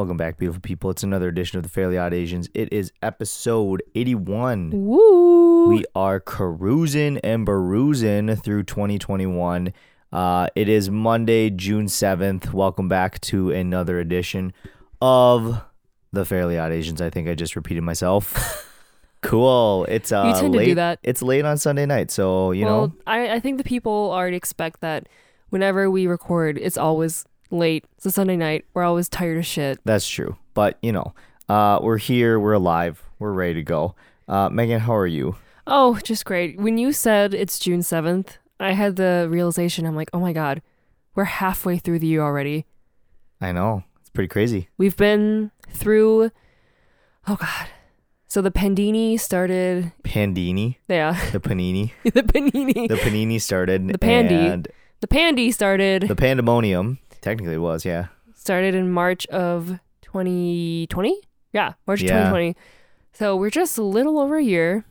Welcome back, beautiful people. It's another edition of the Fairly Odd Asians. It is episode 81. Woo! We are carousing and perusing through 2021. Uh, it is Monday, June 7th. Welcome back to another edition of the Fairly Odd Asians. I think I just repeated myself. cool. It's uh, You tend to late. do that. It's late on Sunday night, so you well, know I, I think the people already expect that whenever we record, it's always late. It's a Sunday night. We're always tired of shit. that's true. But you know, uh, we're here. We're alive. We're ready to go. Uh, Megan, how are you? Oh, just great. When you said it's June 7th, I had the realization I'm like, oh my God, we're halfway through the year already. I know it's pretty crazy. We've been through, oh God. So the Pandini started, Pandini, yeah, the panini, the Panini. the panini started. The pandy. and The Pandy started. the pandemonium. Technically, it was yeah. started in March of 2020. Yeah, March Yeah. 2020. So we're just a little over a year.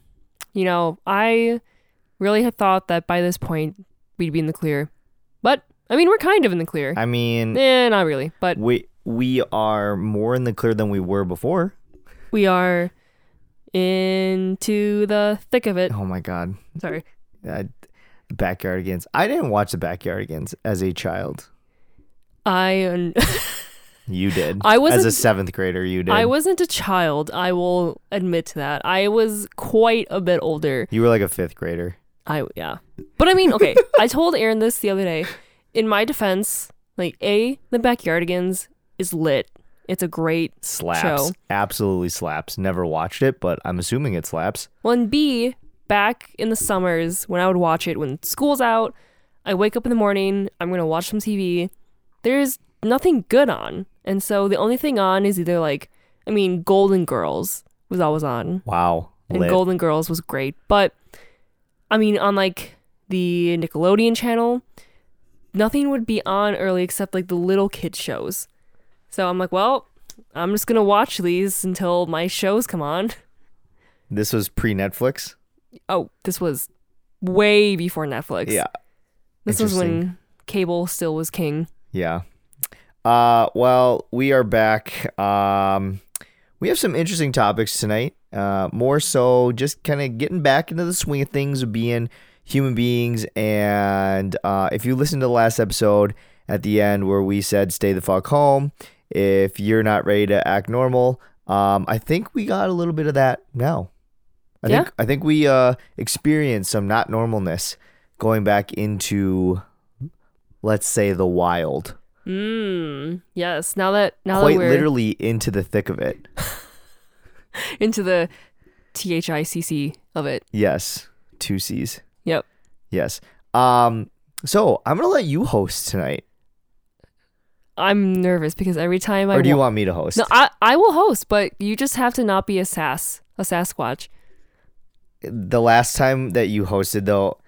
You know, I really had thought that by this point we'd be in the clear. But I mean, we're kind of in the clear. I mean, eh, not really, but we we are more in the clear than we were before. we are into the thick of it. Oh my god, Sorry. uh, Backyardigans. I didn't watch the Backyardigans as a child. I You did. I wasn't- a seventh grader. You did. I wasn't a child. I will admit to that. I was quite a bit older. You were like a fifth grader. I yeah. But I mean, okay. I told Aaron this the other day. In my defense, like a the Backyardigans is lit. It's a great Slaps. Show. Absolutely slaps. Never watched it, but I'm assuming it slaps. well. And B back in the summers when I would watch it when school's out. I wake up in the morning. I'm gonna watch some TV. There's nothing good on, and so the only thing on is either like I mean, Golden Girls was always on. Wow. and Lit. Golden Girls was great. But I mean, on like the Nickelodeon channel, nothing would be on early except like the little kid shows. So I'm like, well, I'm just gonna watch these until my shows come on. This was pre Netflix. Oh, this was way before Netflix. Yeah. this was when cable still was king. Yeah. Uh well, we are back. Um we have some interesting topics tonight. Uh more so just kind of getting back into the swing of things of being human beings and uh if you listened to the last episode at the end where we said stay the fuck home if you're not ready to act normal, um I think we got a little bit of that now. I Yeah. think I think we uh experienced some not normalness going back into let's say the wild. Mm, yes. Now that now quite that we're literally into the thick of it. into the T H I C C of it. Yes, two C's. Yep. Yes. Um. So I'm gonna let you host tonight, I'm nervous because every time I or do you wa- want me to host? No, I I will host, but you just have to not be a sass, a Sasquatch. the last time that you hosted, though,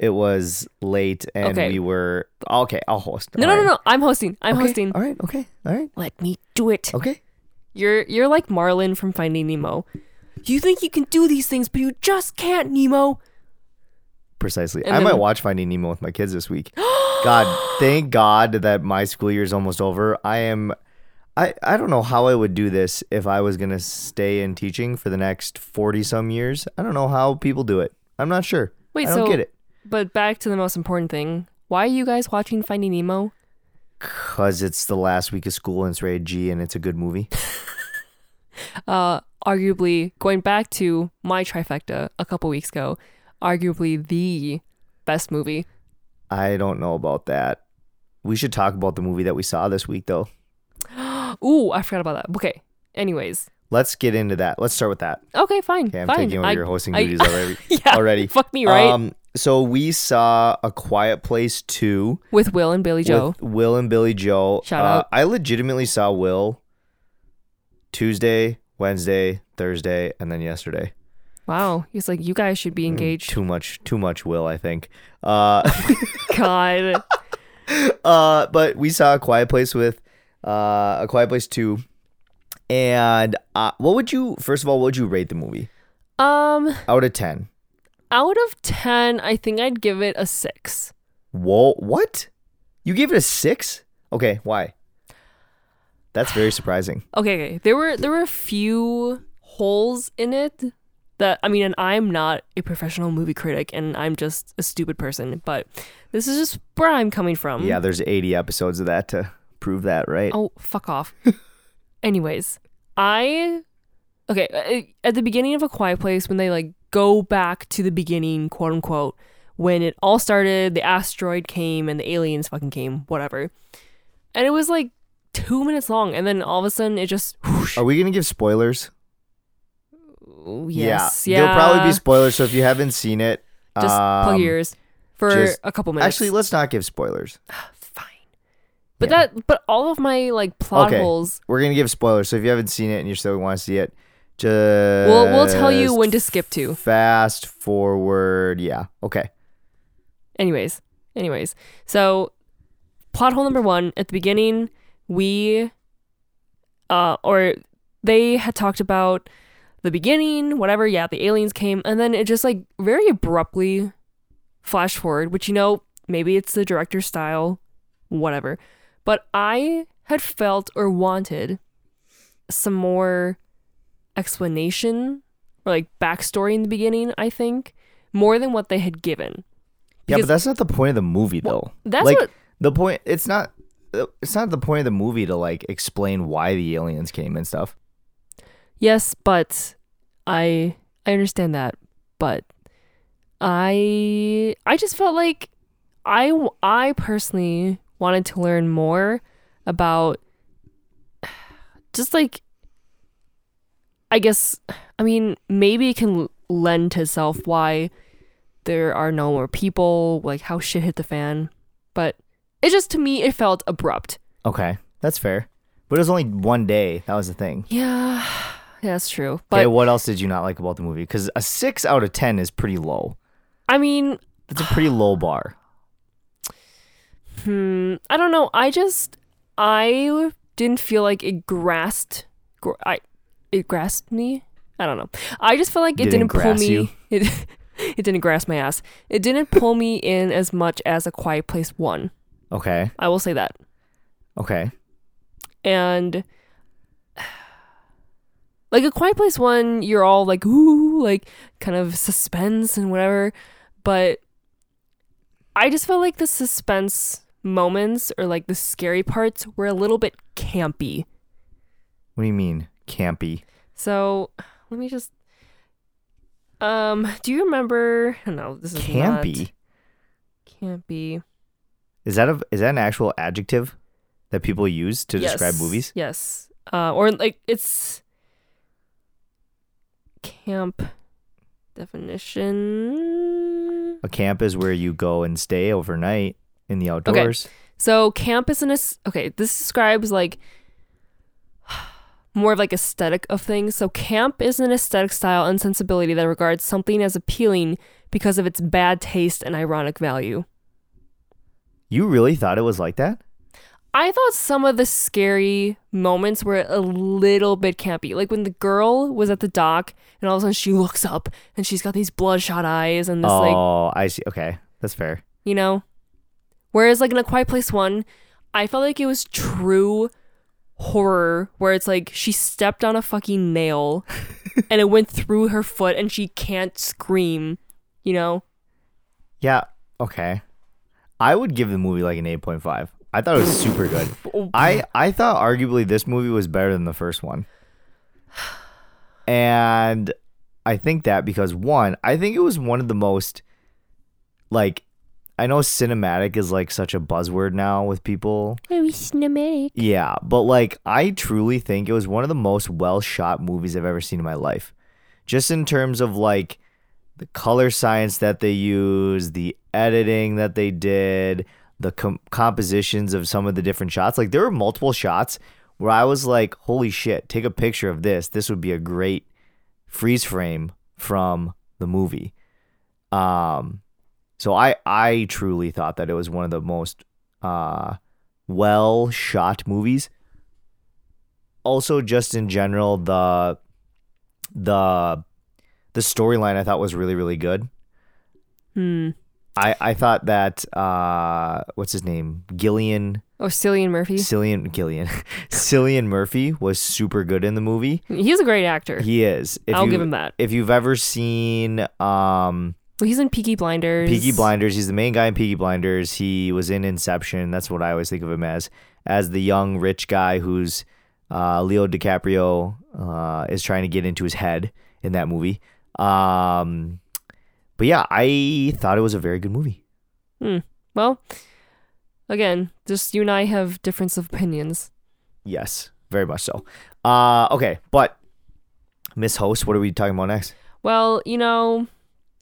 it was late and Okay. we were okay. I'll host. No, All no, no, right. no. I'm hosting. I'm Okay, hosting. All right. Okay. All right. Let me do it. Okay. You're you're like Marlin from Finding Nemo. You think you can do these things, but you just can't, Nemo. Precisely. And I might watch Finding Nemo with my kids this week. God, thank God that my school year is almost over. I am. I, I don't know how I would do this if I was gonna stay in teaching for the next forty some years. I don't know how people do it. I'm not sure. Wait, I don't so get it. But back to the most important thing. Why are you guys watching Finding Nemo? Cause it's the last week of school and it's rated G and it's a good movie. Uh, arguably going back to my trifecta a couple weeks ago, arguably the best movie. I don't know about that. We should talk about the movie that we saw this week though. Ooh, I forgot about that. Okay. Anyways, Let's get into that. Let's start with that. okay, fine, Okay, I'm fine. taking over I- your hosting I- duties already. yeah, already. Fuck me, right? Um, so we saw A Quiet Place 2 With Will and Billy Joe. with Will and Billy Joe. Shout Uh, out. I legitimately saw Will Tuesday, Wednesday, Thursday, and then yesterday. Wow, he's like, you guys should be Mm, engaged. Too much, too much Will, I think. Uh, God, uh, but we saw A Quiet Place with uh, A Quiet Place 2. And uh, what would you, first of all, what would you rate the movie um, out of 10? Out of ten, I think I'd give it a six. Whoa, what? You gave it a six? Okay, why? That's very surprising. Okay, okay. There were there were a few holes in it that I mean, and I'm not a professional movie critic, and I'm just a stupid person. But this is just where I'm coming from. Yeah, there's 80 episodes of that to prove that, right? Oh, fuck off. Anyways, I okay uh, at the beginning of a quiet place when they like go back to the beginning, quote unquote, when it all started, the asteroid came and the aliens fucking came, whatever, and it was like two minutes long, and then all of a sudden it just whoosh, Are we gonna give spoilers? yes, yeah. yeah, There'll probably be spoilers. So if you haven't seen it, just plug um, your ears for just- a couple minutes. Actually, let's not give spoilers. fine. But Yeah. that, but all of my like plot Okay. holes, We're gonna give spoilers. So if you haven't seen it and you still want to see it, just we'll we'll tell you when to skip to. Fast forward. Yeah. Okay. Anyways, anyways, so plot hole number one at the beginning, we, uh, or they had talked about the beginning, whatever. Yeah, the aliens came, and then it just like very abruptly flash forward, which you know maybe it's the director's style, whatever. But I had felt or wanted some more explanation or like backstory in the beginning. I think more than what they had given. Yeah, but that's not the point of the movie, though. That's like what the point. It's not. It's not the point of the movie to like explain why the aliens came and stuff. Yes, but I I understand that, but I I just felt like I I personally wanted to learn more about just like I guess I mean maybe it can lend to itself why there are no more people, like how shit hit the fan, but it just to me it felt abrupt. Okay, that's fair. But it was only one day. That was the thing. Yeah, yeah that's true. Okay, But what else did you not like about the movie? Because a six out of ten is pretty low. I mean, That's a pretty low bar. Hmm. I don't know. I just I didn't feel like it grasped. I it grasped me. I don't know. I just felt like it Didn't didn't, pull me. you? It it didn't grasp my ass. It didn't pull me in as much as a Quiet Place one. Okay. I will say that. Okay. And like a Quiet Place one, you're all like ooh, like kind of suspense and whatever. But I just felt like the suspense moments or like the scary parts were a little bit campy. What do you mean campy? So let me just. Um, do you remember? No, this is Campy. Not campy. Is that a is that an actual adjective that people use to describe movies? Yes. Uh, or like it's camp definition. A camp is where you go and stay overnight in the outdoors. Okay. So camp is an okay. This describes like more of like aesthetic of things. So camp is an aesthetic style and sensibility that regards something as appealing because of its bad taste and ironic value. You really thought it was like that? I thought some of the scary moments were a little bit campy. Like when the girl was at the dock and all of a sudden she looks up and she's got these bloodshot eyes and this like oh, I see. Okay, that's fair. you know? Whereas like in A Quiet Place 1, I felt like it was true horror where it's like she stepped on a fucking nail and it went through her foot and she can't scream, you know? Yeah. Okay. I would give the movie like an eight point five. I thought it was super good. Oh, I I thought arguably this movie was better than the first one. And I think that because one, I think it was one of the most like I know cinematic is like such a buzzword now with people. Very cinematic. Yeah, but like I truly think it was one of the most well shot movies I've ever seen in my life. Just in terms of like the color science that they used, the editing that they did, the com- compositions of some of the different shots. Like there were multiple shots where I was like, "Holy shit, take a picture of this. This would be a great freeze frame from the movie." Um so I I truly thought that it was one of the most uh well shot movies. Also, just in general, the the the storyline I thought was really really good. Hmm. I I thought that uh what's his name Gillian Oh, Cillian Murphy. Cillian Gillian, Cillian Murphy was super good in the movie. He's a great actor. He is. If I'll you, give him that. If you've ever seen um, Well, he's in Peaky Blinders. Peaky Blinders, he's the main guy in Peaky Blinders. He was in Inception. That's what I always think of him as, as the young rich guy who's uh, Leo DiCaprio uh, is trying to get into his head in that movie. Um, but yeah, I thought it was a very good movie. Hmm. Well, again, just you and I have difference of opinions. Yes, very much so. Uh, okay, but Miss Host, what are we talking about next? Well, you know,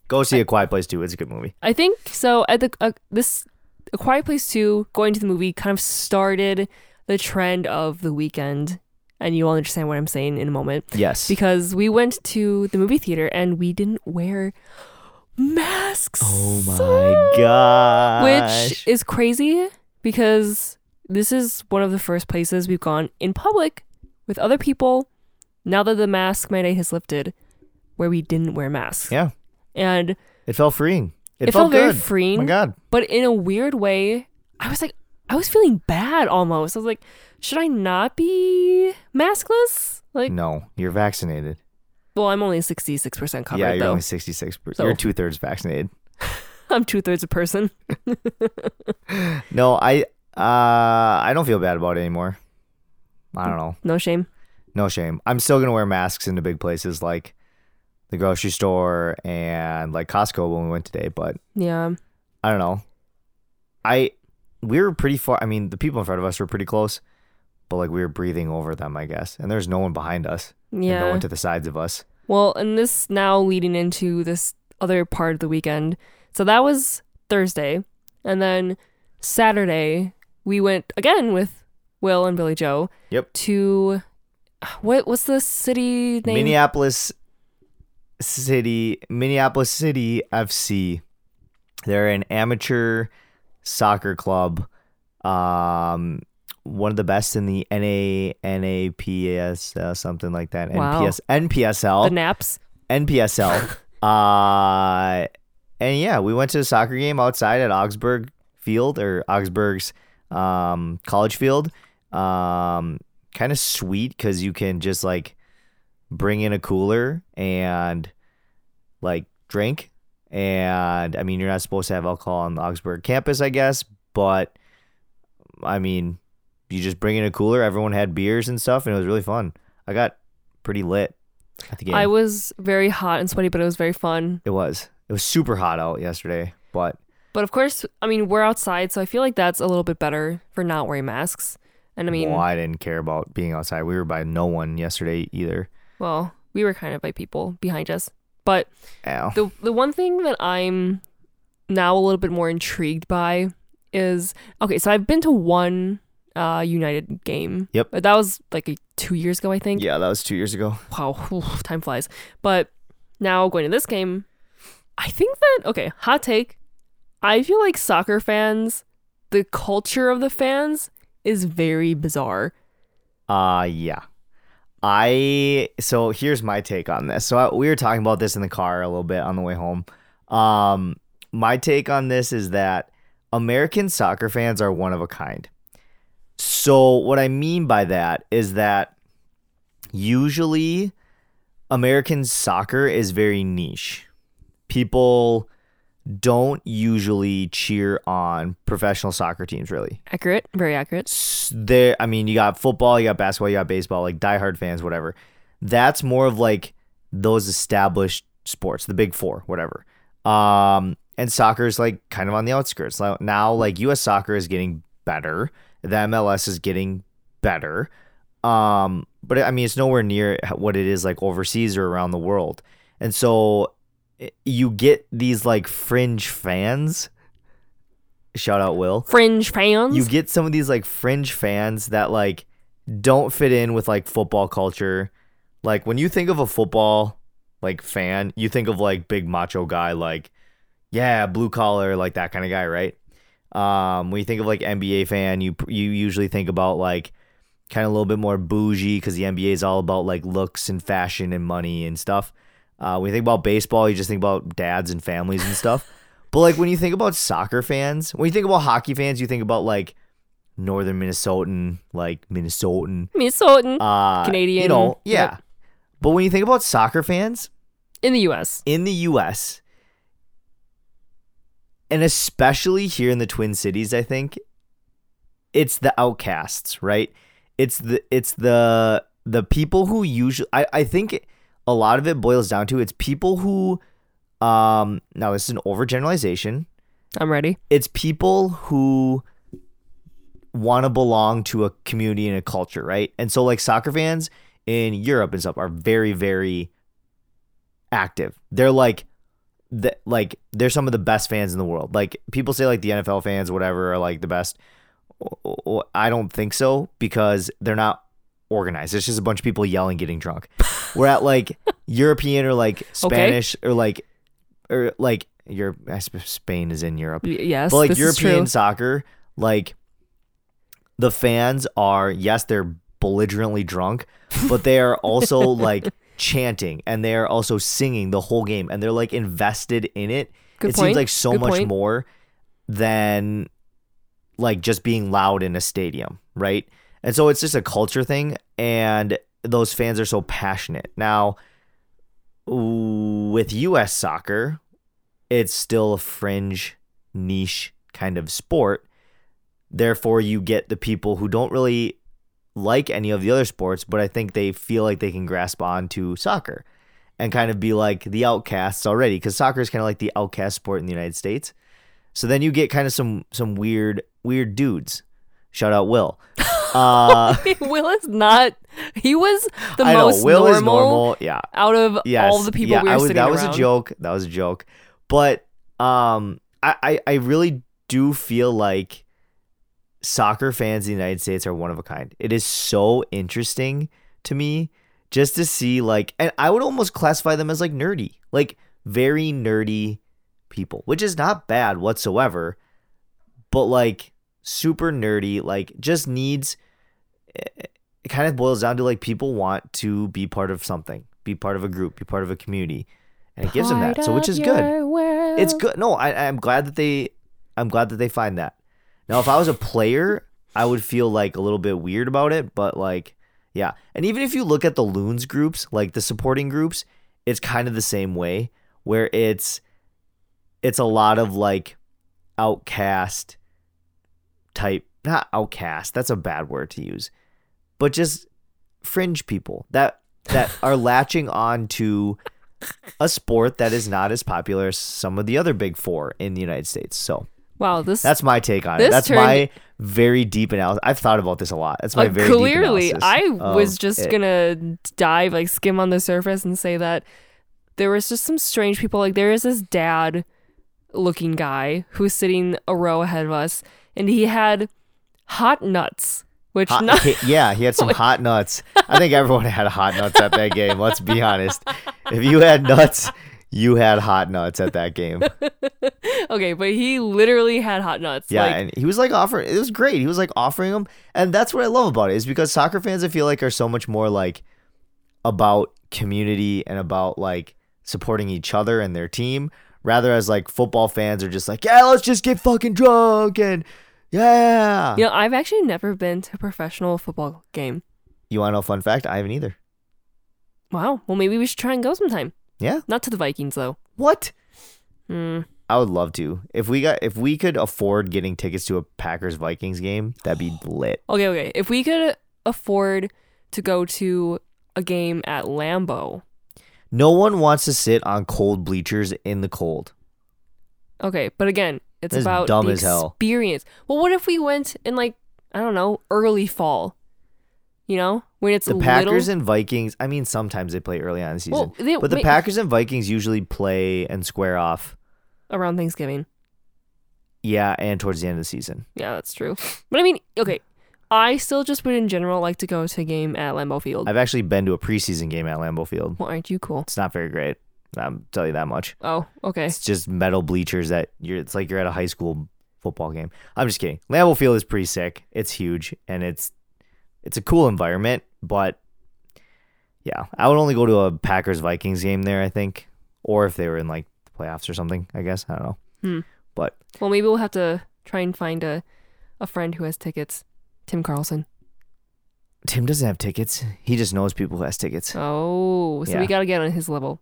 Go see A Quiet Place 2. It's a good movie. I think so. At the uh, this A Quiet Place Two, going to the movie kind of started the trend of the weekend, and you will understand what I'm saying in a moment. Yes. Because we went to the movie theater and we didn't wear masks. oh my gosh. which is crazy because this is one of the first places we've gone in public with other people now that the mask mandate has lifted where we didn't wear masks. Yeah. And It felt freeing. It, it, felt, felt, very good. freeing, Oh my God. but in a weird way, I was like, I was feeling bad almost. I was like, should I not be maskless? Like, No, you're vaccinated. well, I'm only 66% covered yeah, you're though. only 66. So- You're two thirds vaccinated. I'm two thirds a person. No, I uh I don't feel bad about it anymore. I don't know. No shame. No shame. I'm still gonna wear masks into big places like the grocery store and like Costco when we went today, but Yeah. I don't know. I we were pretty far. I mean, the people in front of us were pretty close, but like we were breathing over them, I guess. And there's no one behind us. And no one to the sides of us. Well, and this now leading into this other part of the weekend. So that was Thursday. And then Saturday, we went again with Will and Billy Joe Yep. to what what's the city name? Minneapolis City, Minneapolis City FC. They're an amateur soccer club. Um, one of the best in the NA NAPS uh, something like that. Wow. NPS NPSL. the Naps. NPSL. uh, and yeah, we went to a soccer game outside at Augsburg Field or Augsburg's um, college field. Um, kind of sweet because you can just like bring in a cooler and like drink. And I mean, you're not supposed to have alcohol on the Augsburg campus, I guess, but I mean, you just bring in a cooler. Everyone had beers and stuff, and it was really fun. I got pretty lit at the game. I was very hot and sweaty, but it was very fun. It was. It was super hot out yesterday, but But of course, I mean, we're outside, so I feel like that's a little bit better for not wearing masks. And I mean, well, I didn't care about being outside. We were by no one yesterday either. Well, we were kind of by people behind us. But Ow. the the one thing that I'm now a little bit more intrigued by is okay. So I've been to one uh, United game. Yep. But that was like a, two years ago, I think. Yeah, that was two years ago. Wow, whew, time flies. But now going to this game, I think that okay. Hot take. I feel like soccer fans, the culture of the fans is very bizarre. Uh yeah. I so here's my take on this. So I, we were talking about this in the car a little bit on the way home. Um my take on this is that American soccer fans are one of a kind. So what I mean by that is that usually American soccer is very niche. People don't usually cheer on professional soccer teams really Accurate, very accurate. there I mean you got football, you got basketball, you got baseball, like diehard fans, whatever. That's more of like those established sports, the big four, whatever. Um and soccer is like kind of on the outskirts. Now like US soccer is getting better. The MLS is getting better. Um but I mean it's nowhere near what it is like overseas or around the world. And so you get these like fringe fans. Shout out Will Fringe fans. you get some of these like fringe fans that like don't fit in with like football culture. Like when you think of a football like fan, you think of like big macho guy like yeah, blue collar like that kind of guy, right? Um when you think of like NBA fan, you you usually think about like kind of a little bit more bougie cuz the NBA is all about like looks and fashion and money and stuff. Uh when you think about baseball, you just think about dads and families and stuff. But like when you think about soccer fans, when you think about hockey fans, you think about like northern Minnesotan, like Minnesotan, Minnesotan uh, You know, yeah. yep. But when you think about soccer fans in the U.S. in the U.S. and especially here in the Twin Cities, I think it's the outcasts, right? It's the it's the the people who usually I, I think a lot of it boils down to it's people who um now this is an overgeneralization I'm ready. it's people who want to belong to a community and a culture, right? And so like soccer fans in Europe and stuff are very very active. They're like the, like they're some of the best fans in the world. Like people say like the NFL fans whatever are like the best. I don't think so because they're not organized. It's just a bunch of people yelling getting drunk. We're at like European or like Spanish or like or like Europe I suppose Spain is in Europe. Y- yes, But like European soccer, like the fans are yes, they're belligerently drunk, but they are also like chanting and they are also singing the whole game and they're like invested in it. Good it point. seems like so Good much point. more than like just being loud in a stadium, right? And so it's just a culture thing and those fans are so passionate. Now with US soccer, it's still a fringe niche kind of sport. Therefore, you get the people who don't really like any of the other sports, but I think they feel like they can grasp on to soccer and kind of be like the outcasts already because soccer is kind of like the outcast sport in the United States. So then you get kind of some some weird weird dudes. Shout out Will. Uh, Will is not. He was the I know most Will normal, is normal. Yeah, out of yes, all the people yeah, we were I was, sitting that around. was a joke. That was a joke. But um, I, I I really do feel like soccer fans in the United States are one of a kind. It is so interesting to me just to see like, and I would almost classify them as like nerdy, like very nerdy people, which is not bad whatsoever, but like super nerdy, like just needs. It kind of boils down to like people want to be part of something, be part of a group, be part of a community, and it gives them that. So which is good. world. It's good. No, I, I'm glad that they, I'm glad that they find that. Now, if I was a player, I would feel like a little bit weird about it, but like, yeah. And even if you look at the loons groups, like the supporting groups, it's kind of the same way, where it's, it's a lot of like, outcast type, not outcast. That's a bad word to use, but just fringe people that that are latching on to a sport that is not as popular as some of the other big four in the United States. So wow. This that's my take on it. That's turned- my very deep analysis. I've thought about this a lot. That's my uh, very deep clearly. I was just it. gonna dive like skim on the surface and say that there was just some strange people. Like there is this dad looking guy who's sitting a row ahead of us, and he had hot nuts, which Hot, not, he- yeah, he had some hot nuts. I think everyone had hot nuts at that game. Let's be honest. If you had nuts, you had hot nuts at that game. okay, but he literally had hot nuts. Yeah, like, and he was like offering. It was great. He was like offering them, and that's what I love about it is because soccer fans I feel like are so much more like about community and about like supporting each other and their team, rather as like football fans are just like, yeah, let's just get fucking drunk and yeah. you know, I've actually never been to a professional football game. You want to know a fun fact? I haven't either. Wow. Well, maybe we should try and go sometime. Yeah. Not to the Vikings though. What? Hmm. I would love to. If we got if we could afford getting tickets to a Packers Vikings game, that'd be lit. Okay, okay. If we could afford to go to a game at Lambeau, No one wants to sit on cold bleachers in the cold. okay. But again, it's That's about dumb the as hell. experience. Well, what if we went in like I don't know, early fall? You know, when it's The Packers little. and Vikings, I mean sometimes they play early on in the season. Well, they- but the Packers and Vikings usually play and square off. around Thanksgiving. Yeah, and towards the end of the season. Yeah, that's true. But I mean, okay. I still just would in general like to go to a game at Lambeau Field. I've actually been to a preseason game at Lambeau Field. well, aren't you cool? It's not very great. I'll tell you that much. Oh, okay. It's just metal bleachers that you're. It's like you're at a high school football game. I'm just kidding. Lambeau Field is pretty sick. It's huge and it's it's a cool environment. But yeah, I would only go to a Packers Vikings game there. I think, or if they were in like the playoffs or something. I guess I don't know. Hmm. But Well, maybe we'll have to try and find a a friend who has tickets. Tim Carlson. Tim doesn't have tickets. He just knows people who has tickets. Oh, so Yeah. we got to get on his level.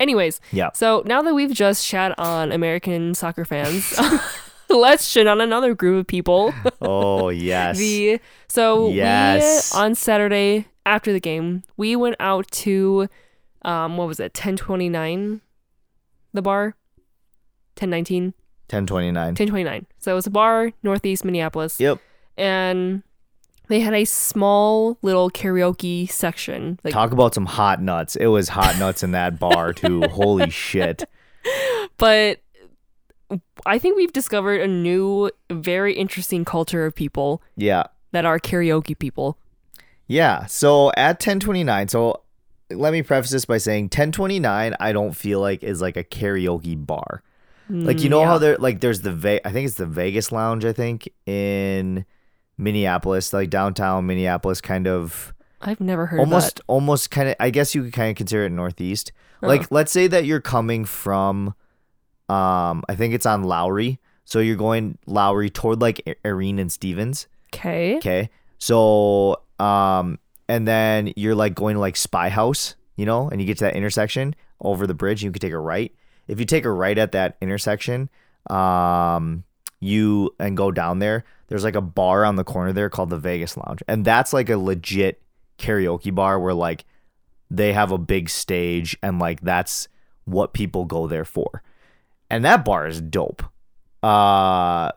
Anyways, Yeah. so now that we've just shat on American soccer fans, let's shit on another group of people. Oh yes. The so Yes. we on Saturday after the game, we went out to um what was it? 1029 the bar. 1019, 1029. 1029. So it was a bar northeast Minneapolis Yep. and they had a small little karaoke section. Like Talk about some hot nuts. It was hot nuts in that bar too. Holy shit. but I think we've discovered a new very interesting culture of people Yeah. that are karaoke people. Yeah. So at 1029, so let me preface this by saying 1029 I don't feel like is like a karaoke bar. Like you mm, know how there like there's the Ve- I think it's the Vegas Lounge I think in Minneapolis, like downtown Minneapolis kind of I've never heard almost of almost kind of I guess you could kind of consider it northeast. Oh. Like let's say that you're coming from um I think it's on Lowry. So you're going Lowry toward like Irene and Stevens. Okay. Okay. So um and then you're like going to like Spy House, you know, and you get to that intersection over the bridge, you can take a right. If you take a right at that intersection, um you and go down there, there's like a bar on the corner there called the Vegas Lounge. And that's like a legit karaoke bar where like they have a big stage and like that's what people go there for. And that bar is dope. Uh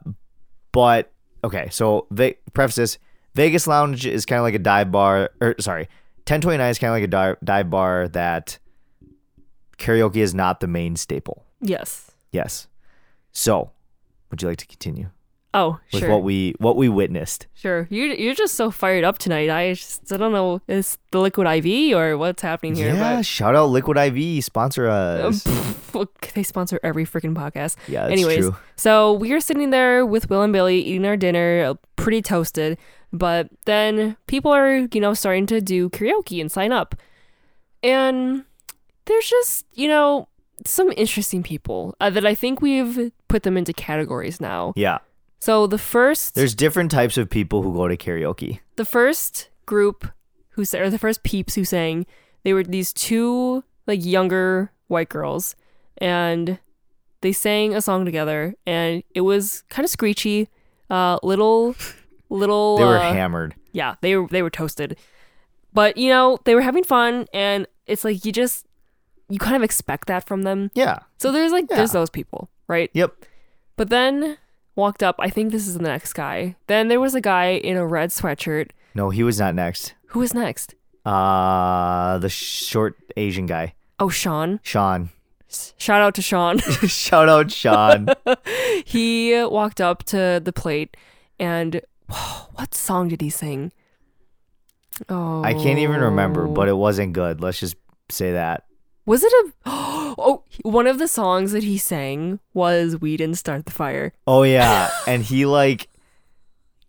but okay, so they preface this Vegas Lounge is kind of like a dive bar, or sorry, 1029 is kind of like a dive, dive bar that karaoke is not the main staple. Yes. Yes. So, would you like to continue Oh, with sure. what we what we witnessed? sure. You you're just so fired up tonight. I just I don't know is the liquid IV or what's happening here. Yeah, shout out Liquid IV, sponsor us. they sponsor every freaking podcast. yeah, that's Anyways, true. so we are sitting there with Will and Billy eating our dinner, pretty toasted. But then people are, you know, starting to do karaoke and sign up. And there's just, you know, some interesting people uh, that I think we've put them into categories now. Yeah, So the first there's different types of people who go to karaoke. the first group who sa- or the first peeps who sang, they were these two like younger white girls, and they sang a song together, and it was kind of screechy, uh, little, little. They were uh, hammered. yeah, they were they were toasted, but you know they were having fun, and it's like you just you kind of expect that from them. Yeah. So there's like there's Yeah. those people, right? Yep. But then walked up. I think this is the next guy. Then there was a guy in a red sweatshirt. No, he was not next. Who was next? Uh the short Asian guy, Oh, Sean. Sean. Shout out to Sean. Shout out Sean. he walked up to the plate and what song did he sing? Oh. I can't even remember, but it wasn't good. Let's just say that. Was it a Oh, one of the songs that he sang was We Didn't Start the Fire. Oh yeah, and he like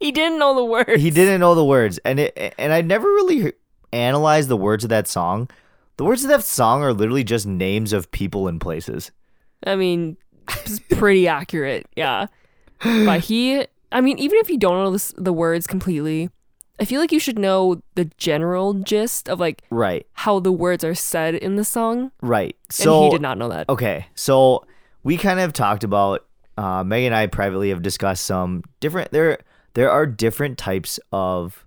He didn't know the words. he didn't know the words, and it and I never really analyzed the words of that song. The words of that song are literally just names of people and places. I mean, it's pretty accurate. Yeah. But he I mean, even if you don't know this, the words completely, I feel like you should know the general gist of like Right, how the words are said in the song. right. And So he did not know that. Okay, so we kind of talked about uh, Meg and I privately have discussed some different there there are different types of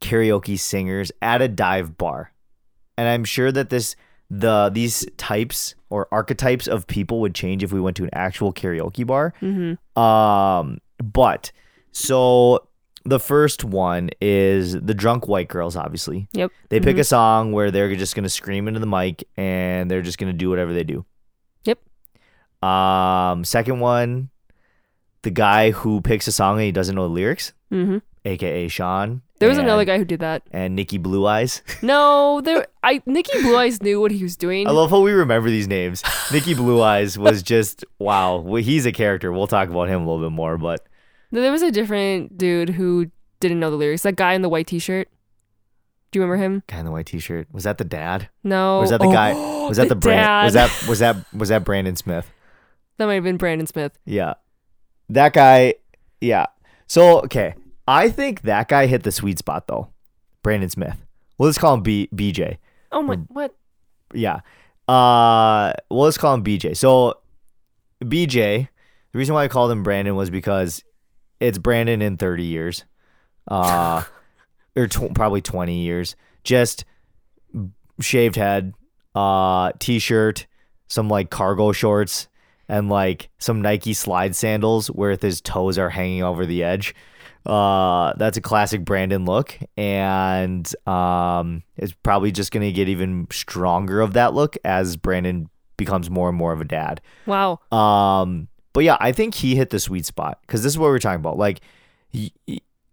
karaoke singers at a dive bar, and I'm sure that this the these types or archetypes of people would change if we went to an actual karaoke bar. Mm-hmm. Um, but so the first one is the drunk white girls. Obviously, Yep. they pick Mhm. a song where they're just gonna scream into the mic and they're just gonna do whatever they do. Yep. Um, second one, the guy who picks a song and he doesn't know the lyrics, Mm-hmm. aka Sean. There was and- another guy who did that. and Nikki Blue Eyes. No, there. I Nikki Blue Eyes knew what he was doing. I love how we remember these names. Nikki Blue Eyes was just wow. Well, He's a character. We'll talk about him a little bit more, but there was a different dude who didn't know the lyrics. That guy in the white T-shirt. Do you remember him? guy in the white T-shirt was that the dad? No. Or was that the Oh, guy? Was that the, Brand? dad. Was that was that was that Brandon Smith? That might have been Brandon Smith. Yeah. That guy, yeah. So okay, I think that guy hit the sweet spot though. Brandon Smith. Well, let's call him B- BJ. Oh my, what? Yeah. Uh, well, let's call him BJ. So BJ. The reason why I called him Brandon was because it's Brandon in 30 years, uh, or tw- probably 20 years. Just shaved head, uh, t-shirt, some like cargo shorts, and like some Nike slide sandals where his toes are hanging over the edge. Uh, that's a classic Brandon look, and um, it's probably just gonna get even stronger of that look as Brandon becomes more and more of a dad. Wow. Um, but yeah, I think he hit the sweet spot because this is what we're talking about. Like,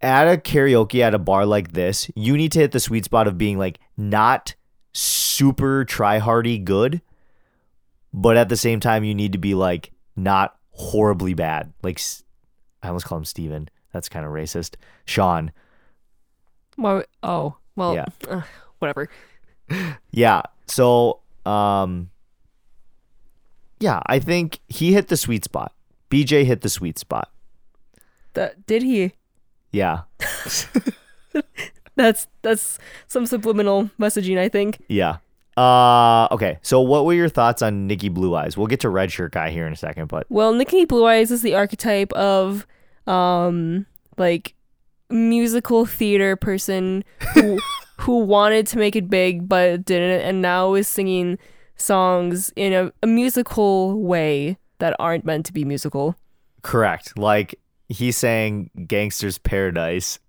at a karaoke at a bar like this, you need to hit the sweet spot of being like not super try hardy good, but at the same time, you need to be like not horribly bad. Like, I almost call him Steven. That's kind of racist. Sean. Oh, well, Yeah. uh, whatever. Yeah. So, um, yeah, I think he hit the sweet spot. BJ hit the sweet spot. That did he? Yeah. That's that's some subliminal messaging, I think. Yeah. Uh okay. So what were your thoughts on Nikki Blue Eyes? We'll get to Red Shirt Guy here in a second, but Well, Nikki Blue Eyes is the archetype of um like musical theater person who who wanted to make it big but didn't and now is singing songs in a, a musical way that aren't meant to be musical. correct. Like he sang Gangster's Paradise.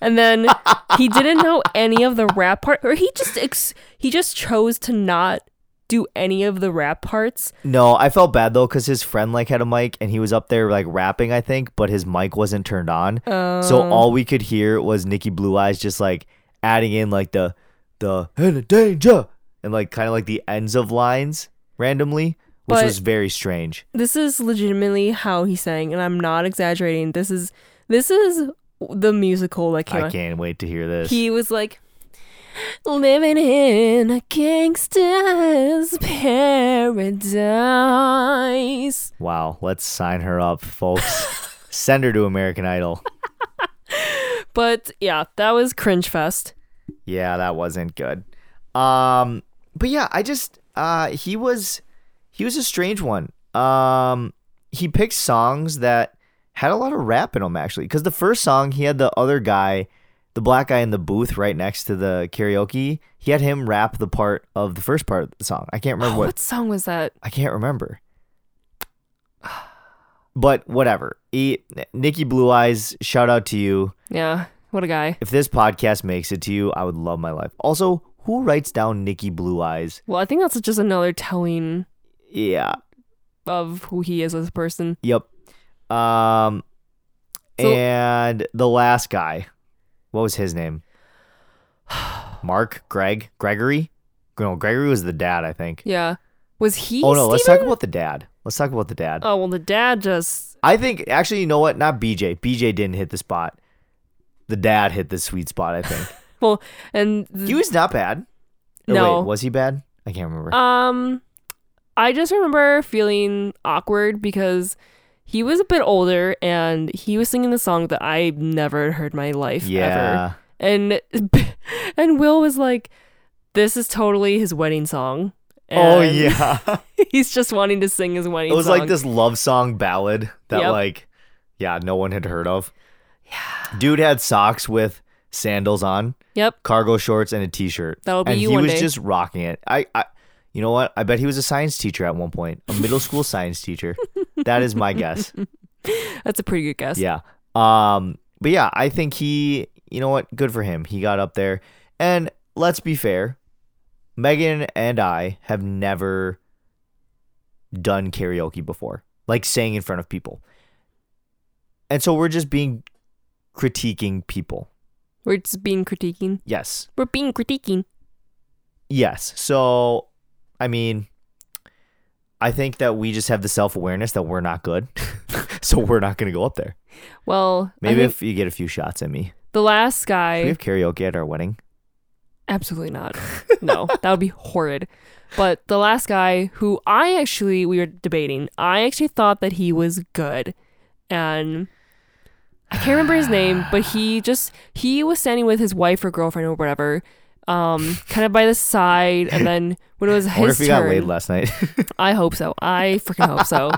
And then he didn't know any of the rap part or he just ex- he just chose to not do any of the rap parts. No, I felt bad though cuz his friend like had a mic and he was up there like rapping, I think, but his mic wasn't turned on. So Um, all we could hear was Nikki Blue Eyes just like adding in like the the in danger and like kind of like the ends of lines randomly, which But- was very strange. this is legitimately how he sang and i'm not exaggerating this is this is the musical that came I out can't wait to hear this. he was like living in a gangster's paradise wow, let's sign her up, folks. Send her to American Idol. but yeah that was cringe fest Yeah, that wasn't good. Um, but yeah, I just uh he was he was a strange one. Um, he picked songs that had a lot of rap in them actually, because the first song he had the other guy, the black guy in the booth right next to the karaoke. He had him rap the part of the first part of the song. I can't remember oh, what what song was that I can't remember. But whatever. He, Nikki Blue Eyes, shout out to you. yeah what a guy If this podcast makes it to you, I would love my life. Also, who writes down Nikki Blue Eyes? well i think that's just another telling Yeah. of who he is as a person Yep. Um So- and the last guy. What was his name? Mark, Greg, Gregory? No, Gregory was the dad, I think. yeah was he oh no, let's talk Steven? about the dad. Let's talk about the dad. oh well the dad just I think actually, you know what? Not BJ. BJ didn't hit the spot. The dad hit the sweet spot. I think well and th- he was not bad. No. wait, was he bad? I can't remember. Um, I just remember feeling awkward because he was a bit older and he was singing the song that I never heard in my life ever. yeah, And and Will was like, "This is totally his wedding song." oh yeah. he's just wanting to sing his wedding song. it was song. like this love song ballad that Yep. like, yeah, no one had heard of. Yeah, dude had socks with sandals on, Yep, cargo shorts, and a t-shirt. That'll be and you he one was day. just rocking it. I, I, you know what? I bet he was a science teacher at one point, a middle school science teacher. That is my guess. that's a pretty good guess. Yeah. Um, but yeah, I think he, you know what? Good for him. He got up there. And let's be fair, Megan and I have never done karaoke before, like saying in front of people. And so we're just being critiquing people. We're just being critiquing. Yes. We're being critiquing. Yes. So, I mean, I think that we just have the self awareness that we're not good. so we're not going to go up there. Well, Maybe if you get a few shots at me. the last Do we guy. have karaoke at our wedding? Absolutely not. No, that would be horrid. But the last guy who I actually we were debating, I actually thought that he was good. And I can't remember his name, but he just he was standing with his wife or girlfriend or whatever, um, kind of by the side, and then when it was I wonder his if he got laid turn, last night. I hope so. I freaking hope so.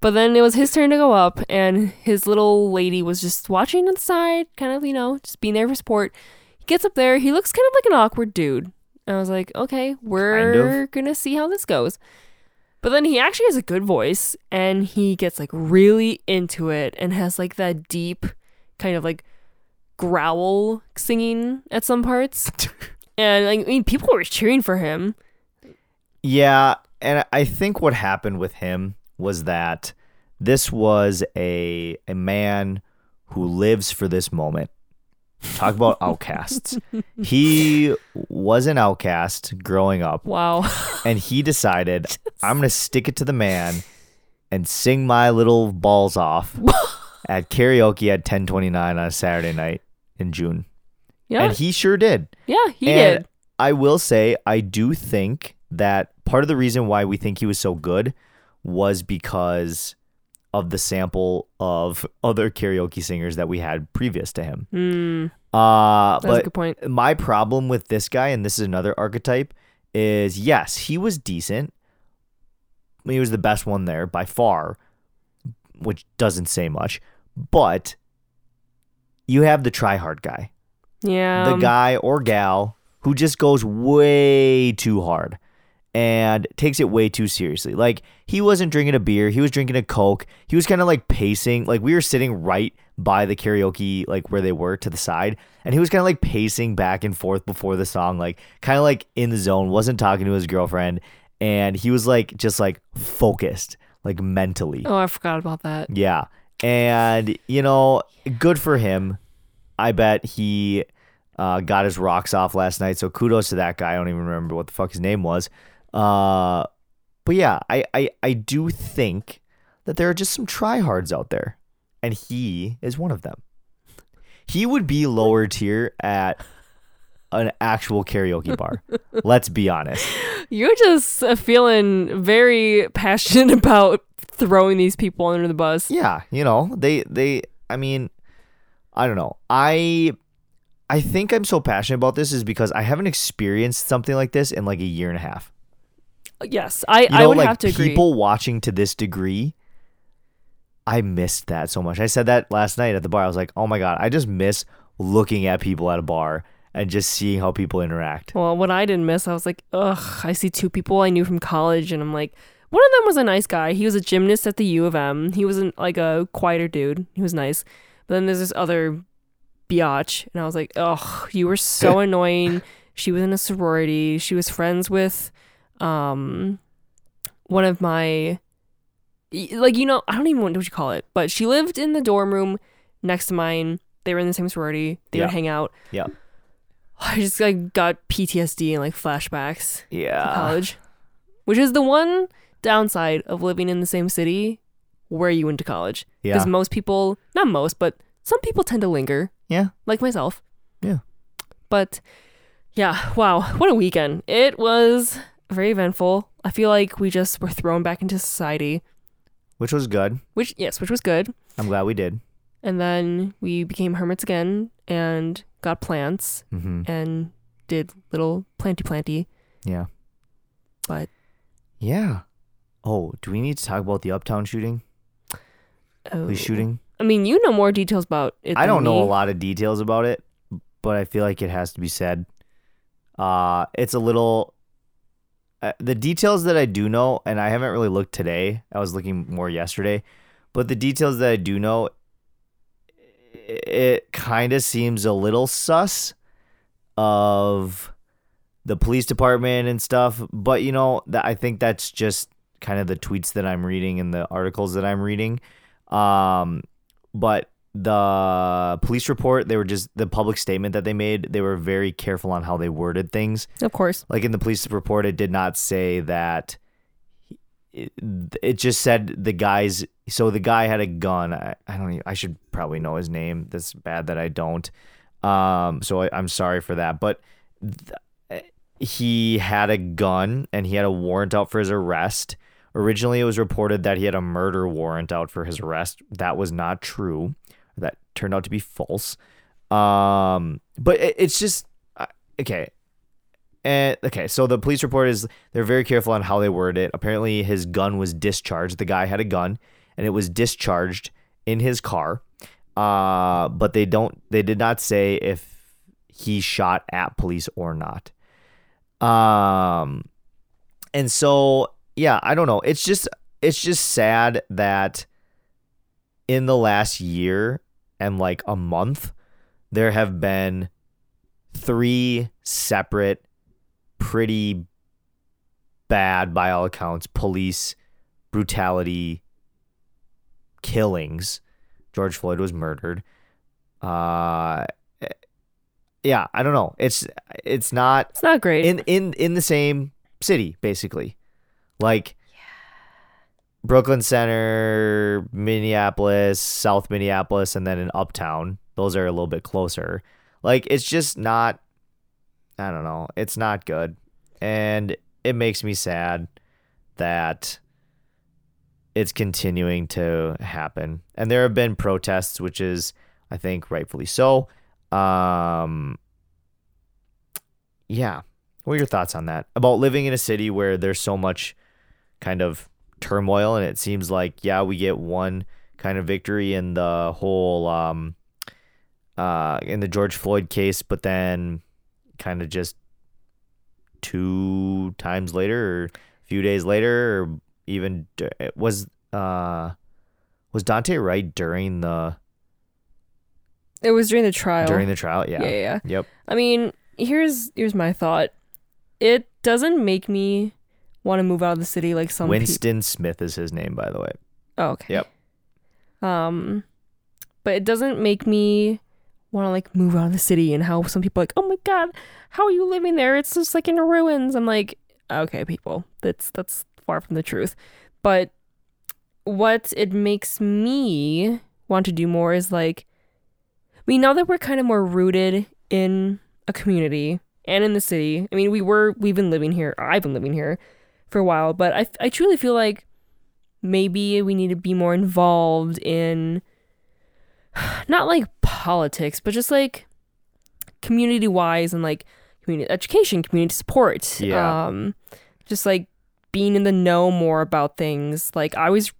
But then it was his turn to go up, and his little lady was just watching on the side, kind of, you know, just being there for support. He gets up there. He looks kind of like an awkward dude. And I was like, okay, we're going to see how this goes. But then he actually has a good voice, and he gets like really into it and has like that deep kind of like growl singing at some parts. and like, I mean, people were cheering for him. Yeah, and I think what happened with him was that this was a a man who lives for this moment. Talk about outcasts. he was an outcast growing up, Wow. and he decided, I'm going to stick it to the man and sing my little balls off at karaoke at 1029 on a Saturday night in June. yeah. And he sure did. yeah, he and did. I will say, I do think that part of the reason why we think he was so good was because of the sample of other karaoke singers that we had previous to him. Mm, Uh, that's a but good point. my problem with this guy, and this is another archetype, is yes, he was decent. He was the best one there by far, which doesn't say much. But you have the try hard guy Yeah. the guy or gal who just goes way too hard and takes it way too seriously. Like he wasn't drinking a beer, he was drinking a coke. He was kind of like pacing. Like we were sitting right by the karaoke like where they were to the side and he was kind of like pacing back and forth before the song like kind of like in the zone, wasn't talking to his girlfriend and he was like just like focused, like mentally. Oh, I forgot about that. Yeah. And, you know, good for him. I bet he uh, got his rocks off last night. So kudos to that guy. I don't even remember what the fuck his name was. Uh, but yeah, I, I, I do think that there are just some tryhards out there. And he is one of them. He would be lower tier at an actual karaoke bar. Let's be honest. You're just uh, feeling very passionate about throwing these people under the bus. Yeah, you know, they they I mean, I don't know. I I think I'm so passionate about this is because I haven't experienced something like this in like a year and a half. Yes, I, You know, I would like have to agree. people watching to this degree. I missed that so much. I said that last night at the bar. I was like, "Oh my god, I just miss looking at people at a bar and just seeing how people interact." Well, what I didn't miss, I was like, ugh, I see two people I knew from college, and I'm like, one of them was a nice guy. He was a gymnast at the U of M. He wasn't like a quieter dude. He was nice. But then there's this other biatch, and I was like, ugh, you were so annoying. She was in a sorority. She was friends with, um, one of my, like you know, I don't even know what you call it, but she lived in the dorm room next to mine. They were in the same sorority. They Yeah. would hang out. Yeah. I just like got PTSD and like flashbacks to Yeah. college, which is the one downside of living in the same city where you went to college. Yeah. Because most people, not most, but some people tend to linger, Yeah. like myself. Yeah. But yeah, wow, what a weekend. It was very eventful. I feel like we just were thrown back into society, Which was good. which, yes, which was good. I'm glad we did. And then we became hermits again and got plants Mhm. and did little planty planty. Yeah. But Yeah. Oh, do we need to talk about the Uptown shooting? oh, Police shooting? I mean, you know more details about it. I don't know a lot of details about it, but I feel like it has to be said. Uh, it's a little. Uh, the details that I do know, and I haven't really looked today. I was looking more yesterday, but the details that I do know, it kind of seems a little sus of the police department and stuff. But you know that I think that's just kind of the tweets that I'm reading and the articles that I'm reading. Um, but the police report, they were just the public statement that they made. They were very careful on how they worded things. Of course. Like in the police report, it did not say that. It, it just said the guy's. So the guy had a gun. I, I don't. Even, I should probably know his name. That's bad that I don't. Um. So I, I'm sorry for that. But th- he had a gun and he had a warrant out for his arrest. Originally, it was reported that he had a murder warrant out for his arrest. That was not true. Turned out to be false. Um, but it, it's just okay. And okay, so the police report is they're very careful on how they word it. Apparently, his gun was discharged. The guy had a gun, and it was discharged in his car. Uh, but they don't. They did not say if he shot at police or not. Um, and so yeah, I don't know. It's just it's just sad that in the last year and like a month, there have been three separate, pretty bad, by all accounts, police brutality killings. George Floyd was murdered. Uh, yeah, I don't know. It's it's not It's not great. in in in the same city basically like brooklyn center minneapolis south minneapolis and then in uptown. Those are a little bit closer. Like it's just not i don't know it's not good. And it makes me sad that it's continuing to happen. And there have been protests which is i think rightfully so. Um yeah. What are your thoughts on that? About living in a city where there's so much kind of turmoil and it seems like yeah, we get one kind of victory in the whole um uh in the George Floyd case, but then kind of just two times later or a few days later or even was uh was Daunte Wright during the it was during the trial. during the trial? Yeah. yeah, yeah, yeah. Yep. I mean, here's here's my thought. It doesn't make me want to move out of the city like some. Winston Smith is his name, by the way. Oh, okay. Yep. Um, but it doesn't make me want to like move out of the city and how some people are like, oh my god, how are you living there? It's just like in ruins. I'm like, okay, people, that's that's far from the truth. But what it makes me want to do more is like, I mean, now that we're kind of more rooted in a community and in the city. I mean, we were we've been living here. I've been living here for a while, but I I truly feel like maybe we need to be more involved in not like politics, but just like community wise and like community education, community support. Yeah. Um just like being in the know more about things. Like I was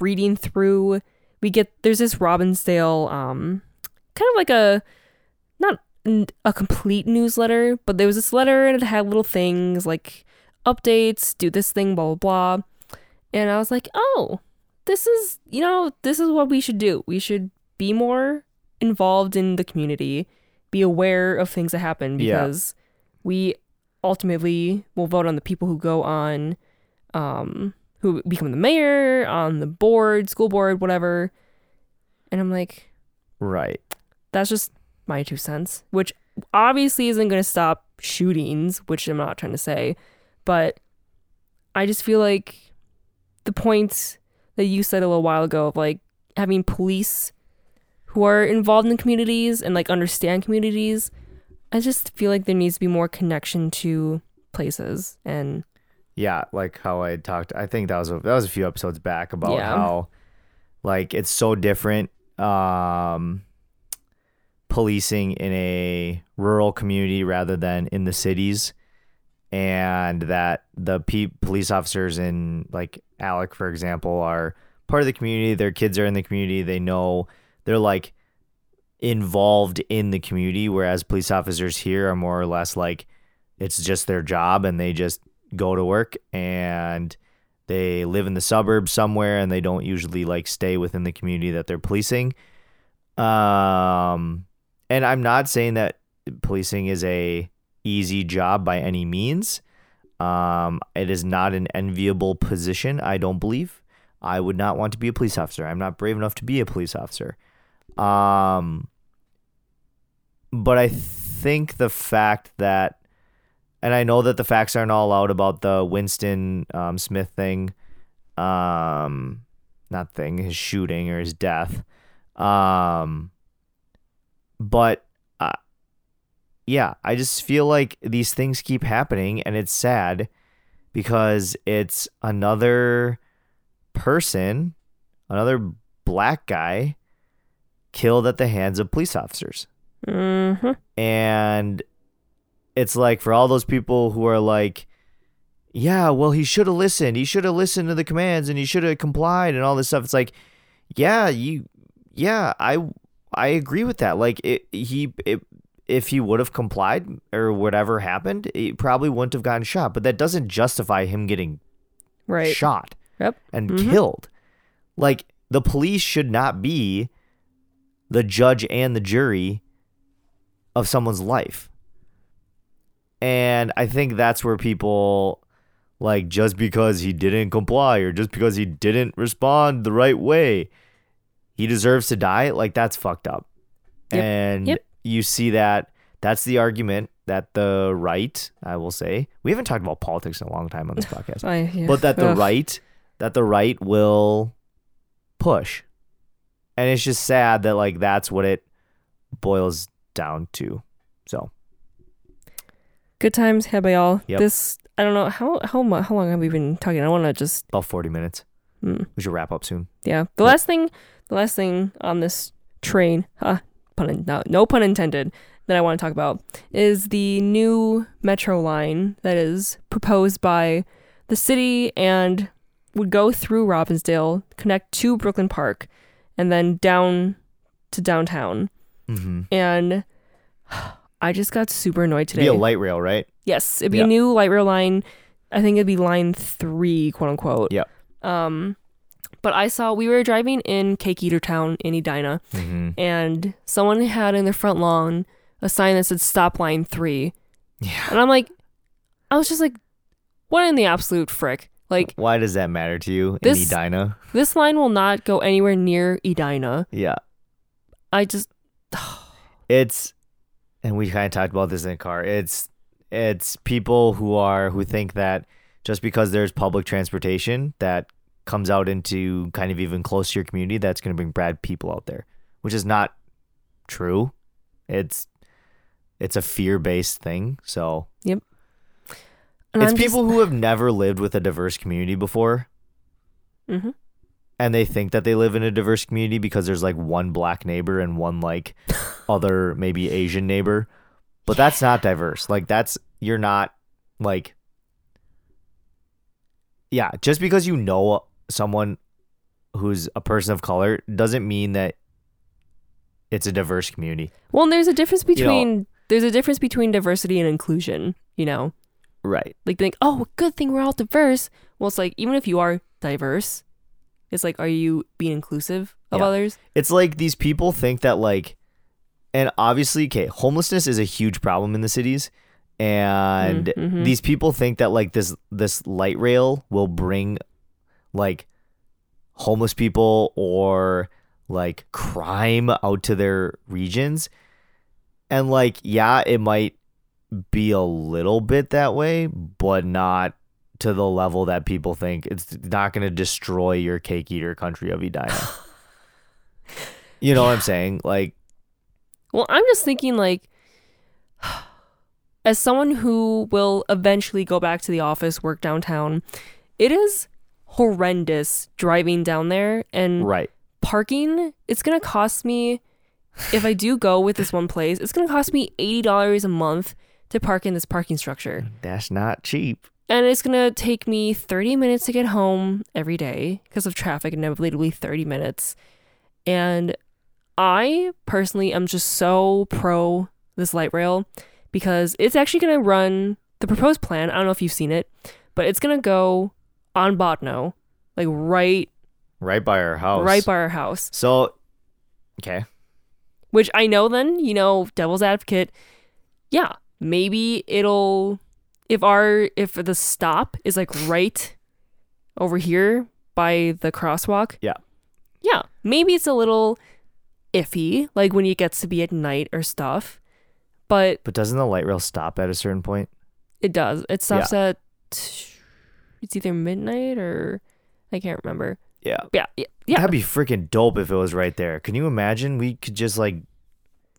reading through we get there's this Robbinsdale um kind of like a not a complete newsletter, but there was this letter and it had little things like updates, do this thing, blah blah blah. And I was like, oh, this is you know, this is what we should do. We should be more involved in the community, be aware of things that happen Yeah. because we ultimately will vote on the people who go on um who become the mayor, on the board, school board, whatever. And I'm like, Right. that's just my two cents, which obviously isn't going to stop shootings, which I'm not trying to say, but I just feel like the point that you said a little while ago of like having police who are involved in communities and like understand communities, I just feel like there needs to be more connection to places and Yeah, like how I talked. I think that was a, that was a few episodes back about Yeah. how like it's so different um policing in a rural community rather than in the cities and that the pe- police officers in like Alec for example are part of the community. Their kids are in the community. They know they're like involved in the community whereas police officers here are more or less like it's just their job and they just go to work and they live in the suburbs somewhere and they don't usually like stay within the community that they're policing. Um and i'm not saying that policing is a easy job by any means. Um it is not an enviable position i don't believe. I would not want to be a police officer. I'm not brave enough to be a police officer. Um but i think the fact that and I know that the facts aren't all out about the Winston um, Smith thing, um, not thing, his shooting or his death. Um, but yeah, I just feel like these things keep happening, and it's sad because it's another person, another black guy, killed at the hands of police officers. Mm-hmm. And it's like for all those people who are like, yeah, well, he should have listened. He should have listened to the commands and he should have complied and all this stuff. It's like, yeah, you, yeah, I, I agree with that. Like, it, he, it, if he would have complied or whatever happened, he probably wouldn't have gotten shot. But that doesn't justify him getting Right. shot Yep. and Mhm. killed. Like the police should not be the judge and the jury of someone's life. And I think that's where people like just because he didn't comply or just because he didn't respond the right way, he deserves to die. Like that's fucked up. Yep. And Yep. You see that that's the argument that the right, I will say, we haven't talked about politics in a long time on this podcast I, yeah. but that the Ugh. right that the right will push and it's just sad that like that's what it boils down to so Good times had by all. Yep. This I don't know how how how long have we been talking? I want to just about 40 minutes mm, we should wrap up soon yeah. The last thing, the last thing on this train, huh, pun no, no pun intended, that I want to talk about is the new metro line that is proposed by the city and would go through Robbinsdale, connect to Brooklyn Park, and then down to downtown. mm-hmm. And I just got super annoyed to be today. a light rail right Yes, it'd be Yeah. a new light rail line. I think it'd be line three, quote unquote. Yeah. Um, but I saw we were driving in Cake Eater Town in Edina, mm-hmm. and someone had in their front lawn a sign that said "Stop Line 3. yeah and I'm like, I was just like, what in the absolute frick? Like why does that matter to you This- in edina this line will not go anywhere near Edina. yeah I just it's and we kind of talked about this in the car it's it's people who are who think that just because there's public transportation that comes out into kind of even close to your community that's going to bring bad people out there which is not true. It's it's a fear-based thing so. And it's I'm people who have never lived with a diverse community before. Just, hmm and they think that they live in a diverse community because there's like one black neighbor and one like other maybe Asian neighbor. But that's not diverse. Like that's you're not like Yeah, just because you know someone who's a person of color doesn't mean that it's a diverse community. Well, and there's a difference You know- between there's a difference between diversity and inclusion. You know. Right. like think, oh, good thing we're all diverse. Well, it's like even if you are diverse, it's like, are you being inclusive of Yeah. others? It's like these people think that like and obviously okay, homelessness is a huge problem in the cities and Mm, mhm. these people think that like this this light rail will bring like homeless people or like crime out to their regions. And like yeah it might be a little bit that way but not to the level that people think. It's not going to destroy your cake eater country of Edina. You know what i'm saying? Like Well, I'm just thinking like, as someone who will eventually go back to the office, work downtown, it is horrendous driving down there and right parking. It's gonna cost me. If I do go with this one place, it's gonna cost me eighty dollars a month to park in this parking structure. that's not cheap And it's gonna take me 30 minutes to get home every day because of traffic, and inevitably 30 minutes. And I personally am just so pro this light rail because it's actually gonna run the proposed plan. I don't know if you've seen it, but it's gonna go on Bottineau, like right right by our house right by our house. so okay Which I know then, you know, devil's advocate, yeah, maybe it'll if our if the stop is like right over here by the crosswalk. Yeah. Yeah. Maybe it's a little iffy, like when it gets to be at night or stuff. But But doesn't the light rail stop at a certain point? it does. It stops at it's either midnight or I can't remember. Yeah. Yeah. Yeah. yeah. That'd be freaking dope if it was right there. Can you imagine? We could just like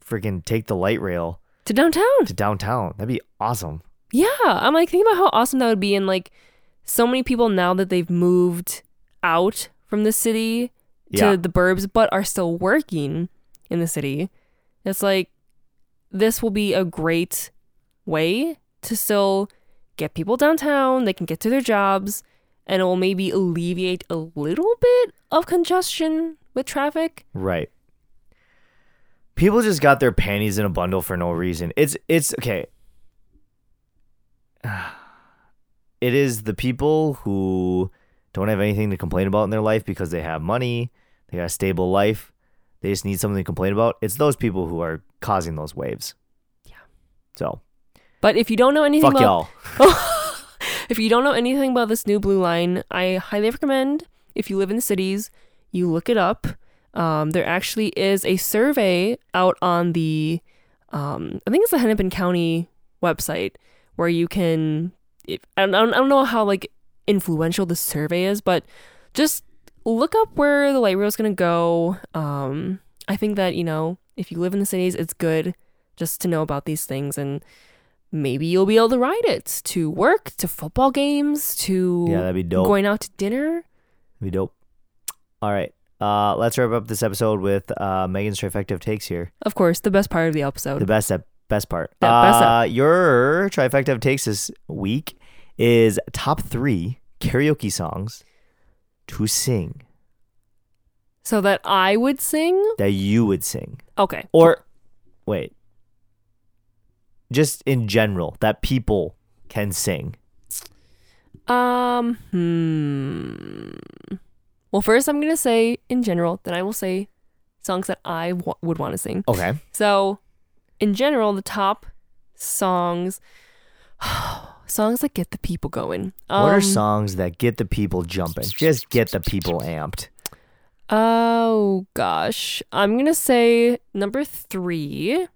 freaking take the light rail To downtown. to downtown. That'd be awesome. Yeah, I'm like thinking about how awesome that would be, and like so many people now that they've moved out from the city to Yeah. the burbs, but are still working. in the city. It's like this will be a great way to still get people downtown, they can get to their jobs, and it will maybe alleviate a little bit of congestion with traffic. Right. People just got their panties in a bundle for no reason. It's it's okay. It is the people who don't have anything to complain about in their life because they have money, they got a stable life, they just need something to complain about. It's those people who are causing those waves. Yeah. So But if you don't know anything fuck about y'all. if you don't know anything about this new blue line, I highly recommend if you live in the cities, you look it up. Um, there actually is a survey out on the, um, I think it's the Hennepin County website where you can. If, I, don't, I don't know how like influential the survey is, but just look up where the light rail is gonna go. Um, I think that you know if you live in the cities, it's good just to know about these things and maybe you'll be able to ride it to work, to football games, to Yeah, that'd be dope. going out to dinner. Be dope. All right. Uh, let's wrap up this episode with uh, Megan's trifecta of takes here. Of course, the best part of the episode. The best best part. Best uh, your trifecta of takes this week is top three karaoke songs to sing so that I would sing. that you would sing, Okay. or wait, just in general that people can sing. Um. Hmm. Well, first I'm gonna say in general. Then I will say songs that I w- would want to sing. Okay. So, in general, the top songs, songs that get the people going. Um, what are songs that get the people jumping? Just get the people amped. Oh gosh. I'm gonna say number three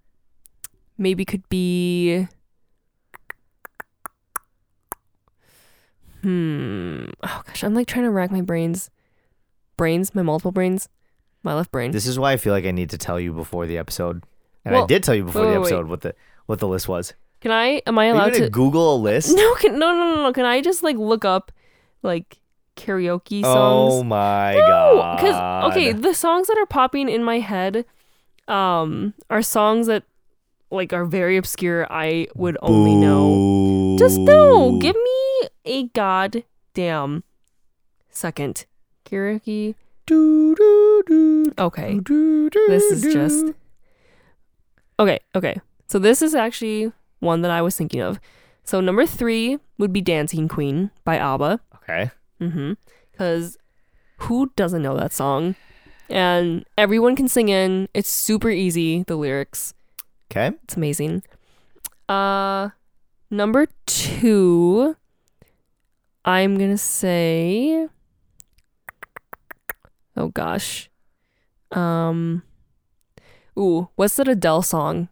maybe could be Hmm. Oh gosh, I'm like trying to rack my brains. Brains, my multiple brains. My left brain. This is why I feel like I need to tell you before the episode, and I Well, did tell you before wait, the wait, wait. episode what the what the list was. Can I am I Are you allowed gonna to Google a list? No, can, no, no, no, no. Can I just like look up like karaoke songs? Oh my god! because okay, the songs that are popping in my head, um, are songs that like are very obscure. I would only know. Just no, give me a goddamn second. Karaoke. Okay, this is just okay. Okay, so this is actually one that I was thinking of. So number three would be "Dancing Queen" by ABBA. okay. Mm-hmm. Because who doesn't know that song? And everyone can sing in. It's super easy. The lyrics. Okay. It's amazing. Uh, number two. I'm gonna say. Oh gosh. Um. Ooh, what's that Adele song?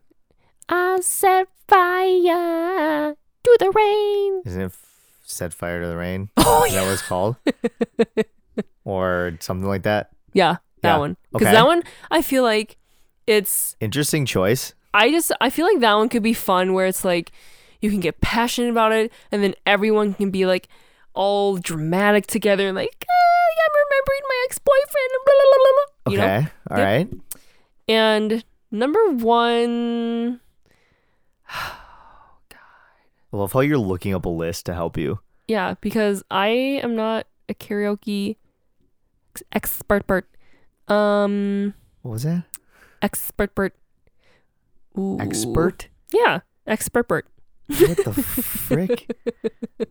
I set fire to the rain. Isn't it f- "Set Fire to the Rain"? Oh Is that what it's called? or something like that. Yeah, that Yeah. one. Because Okay. that one, I feel like it's. Interesting choice. I just I feel like that one could be fun where it's like you can get passionate about it, and then everyone can be like all dramatic together and like "Ah, I'm remembering my ex boyfriend. Blah, blah, blah, blah," you Okay. know? All Yep. right. And number one, I love how you're looking up a list to help you. yeah, because I am not a karaoke expert. Bert. Um, What was that? expert. Ooh. Expert? Yeah, expert. Bert. What the frick?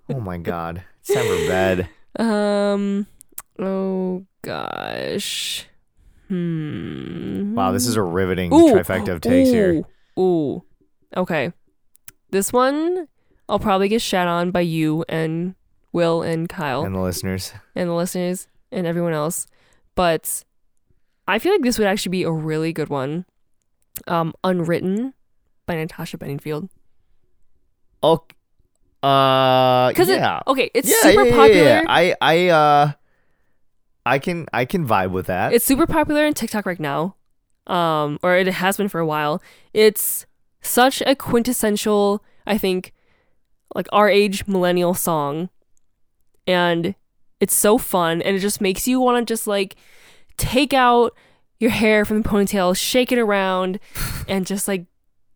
Oh my god. It's time for bed. Um. Oh gosh. Hmm. Wow, this is a riveting Ooh, trifecta of takes here. Ooh. Ooh. Okay. This one I'll probably get shat on by you and Will and Kyle And the listeners. and the listeners and everyone else, but I feel like this would actually be a really good one. Um, Unwritten by Natasha Bedingfield. Oh, uh, yeah. it, okay, it's yeah, super yeah, yeah, popular. yeah. I, I, uh, I can, I can vibe with that. It's super popular in TikTok right now. Um, or it has been for a while. It's such a quintessential, I think, like our age millennial song. And it's so fun and it just makes you want to just like take out your hair from the ponytail, shake it around, and just like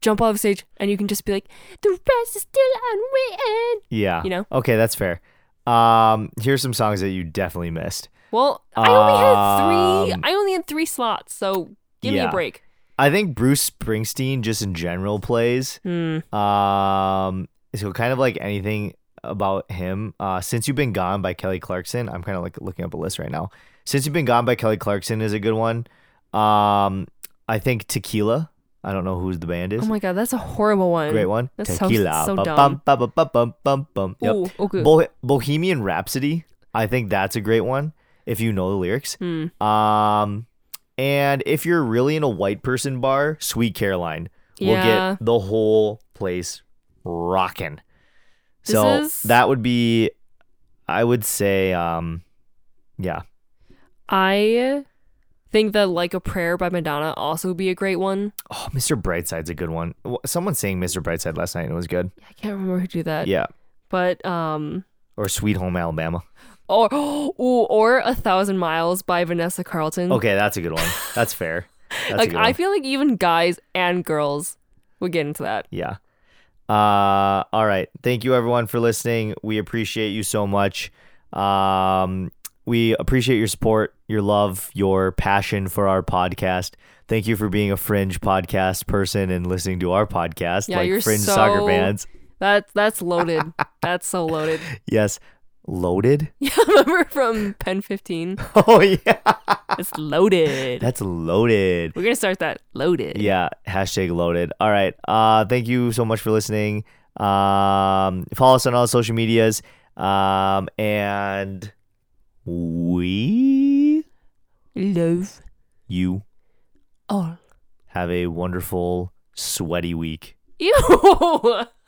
jump off the stage, and you can just be like, "The rest is still unwritten." Yeah. You know? Okay, that's fair. Um, here's some songs that you definitely missed. Well, I only had three. Um, I only had three slots, so give me a break. I think Bruce Springsteen just in general plays. Hmm. Um, so kind of like anything about him. Uh, since you've been gone by Kelly Clarkson, I'm kind of like looking up a list right now. Since you've been gone by Kelly Clarkson is a good one. Um, I think Tequila. I don't know who the band is. Oh my god, that's a horrible one. Great one. That Tequila. so Ba- dumb. bum, ba- ba- bum, bum, bum. Yep. Ooh, okay. Bo- Bohemian Rhapsody. I think that's a great one if you know the lyrics. Hmm. Um, and if you're really in a white person bar, Sweet Caroline will Yeah. get the whole place rocking. So is- that would be, I would say, um, yeah, I think that "Like a Prayer" by Madonna also would be a great one. oh, Mr. Brightside's a good one. Someone sang Mr. Brightside last night and it was good. Yeah, I can't remember who did that. Yeah, But um, or Sweet Home Alabama. or ooh, or "A Thousand Miles" by Vanessa Carlton. Okay, that's a good one. That's fair. That's like I feel like even guys and girls would get into that. Yeah. Uh all right. Thank you everyone for listening. We appreciate you so much. Um we appreciate your support, your love, your passion for our podcast. Thank you for being a fringe podcast person and listening to our podcast Yeah, like you're fringe soccer so- fans. That that's loaded. that's so loaded. Yes. Loaded? Yeah, remember from PEN15? Oh yeah. It's loaded. That's loaded. We're gonna start that loaded. Yeah, hashtag loaded. All right. Uh thank you so much for listening. Um follow us on all social medias. Um and we Love you all. have a wonderful sweaty week. Ew.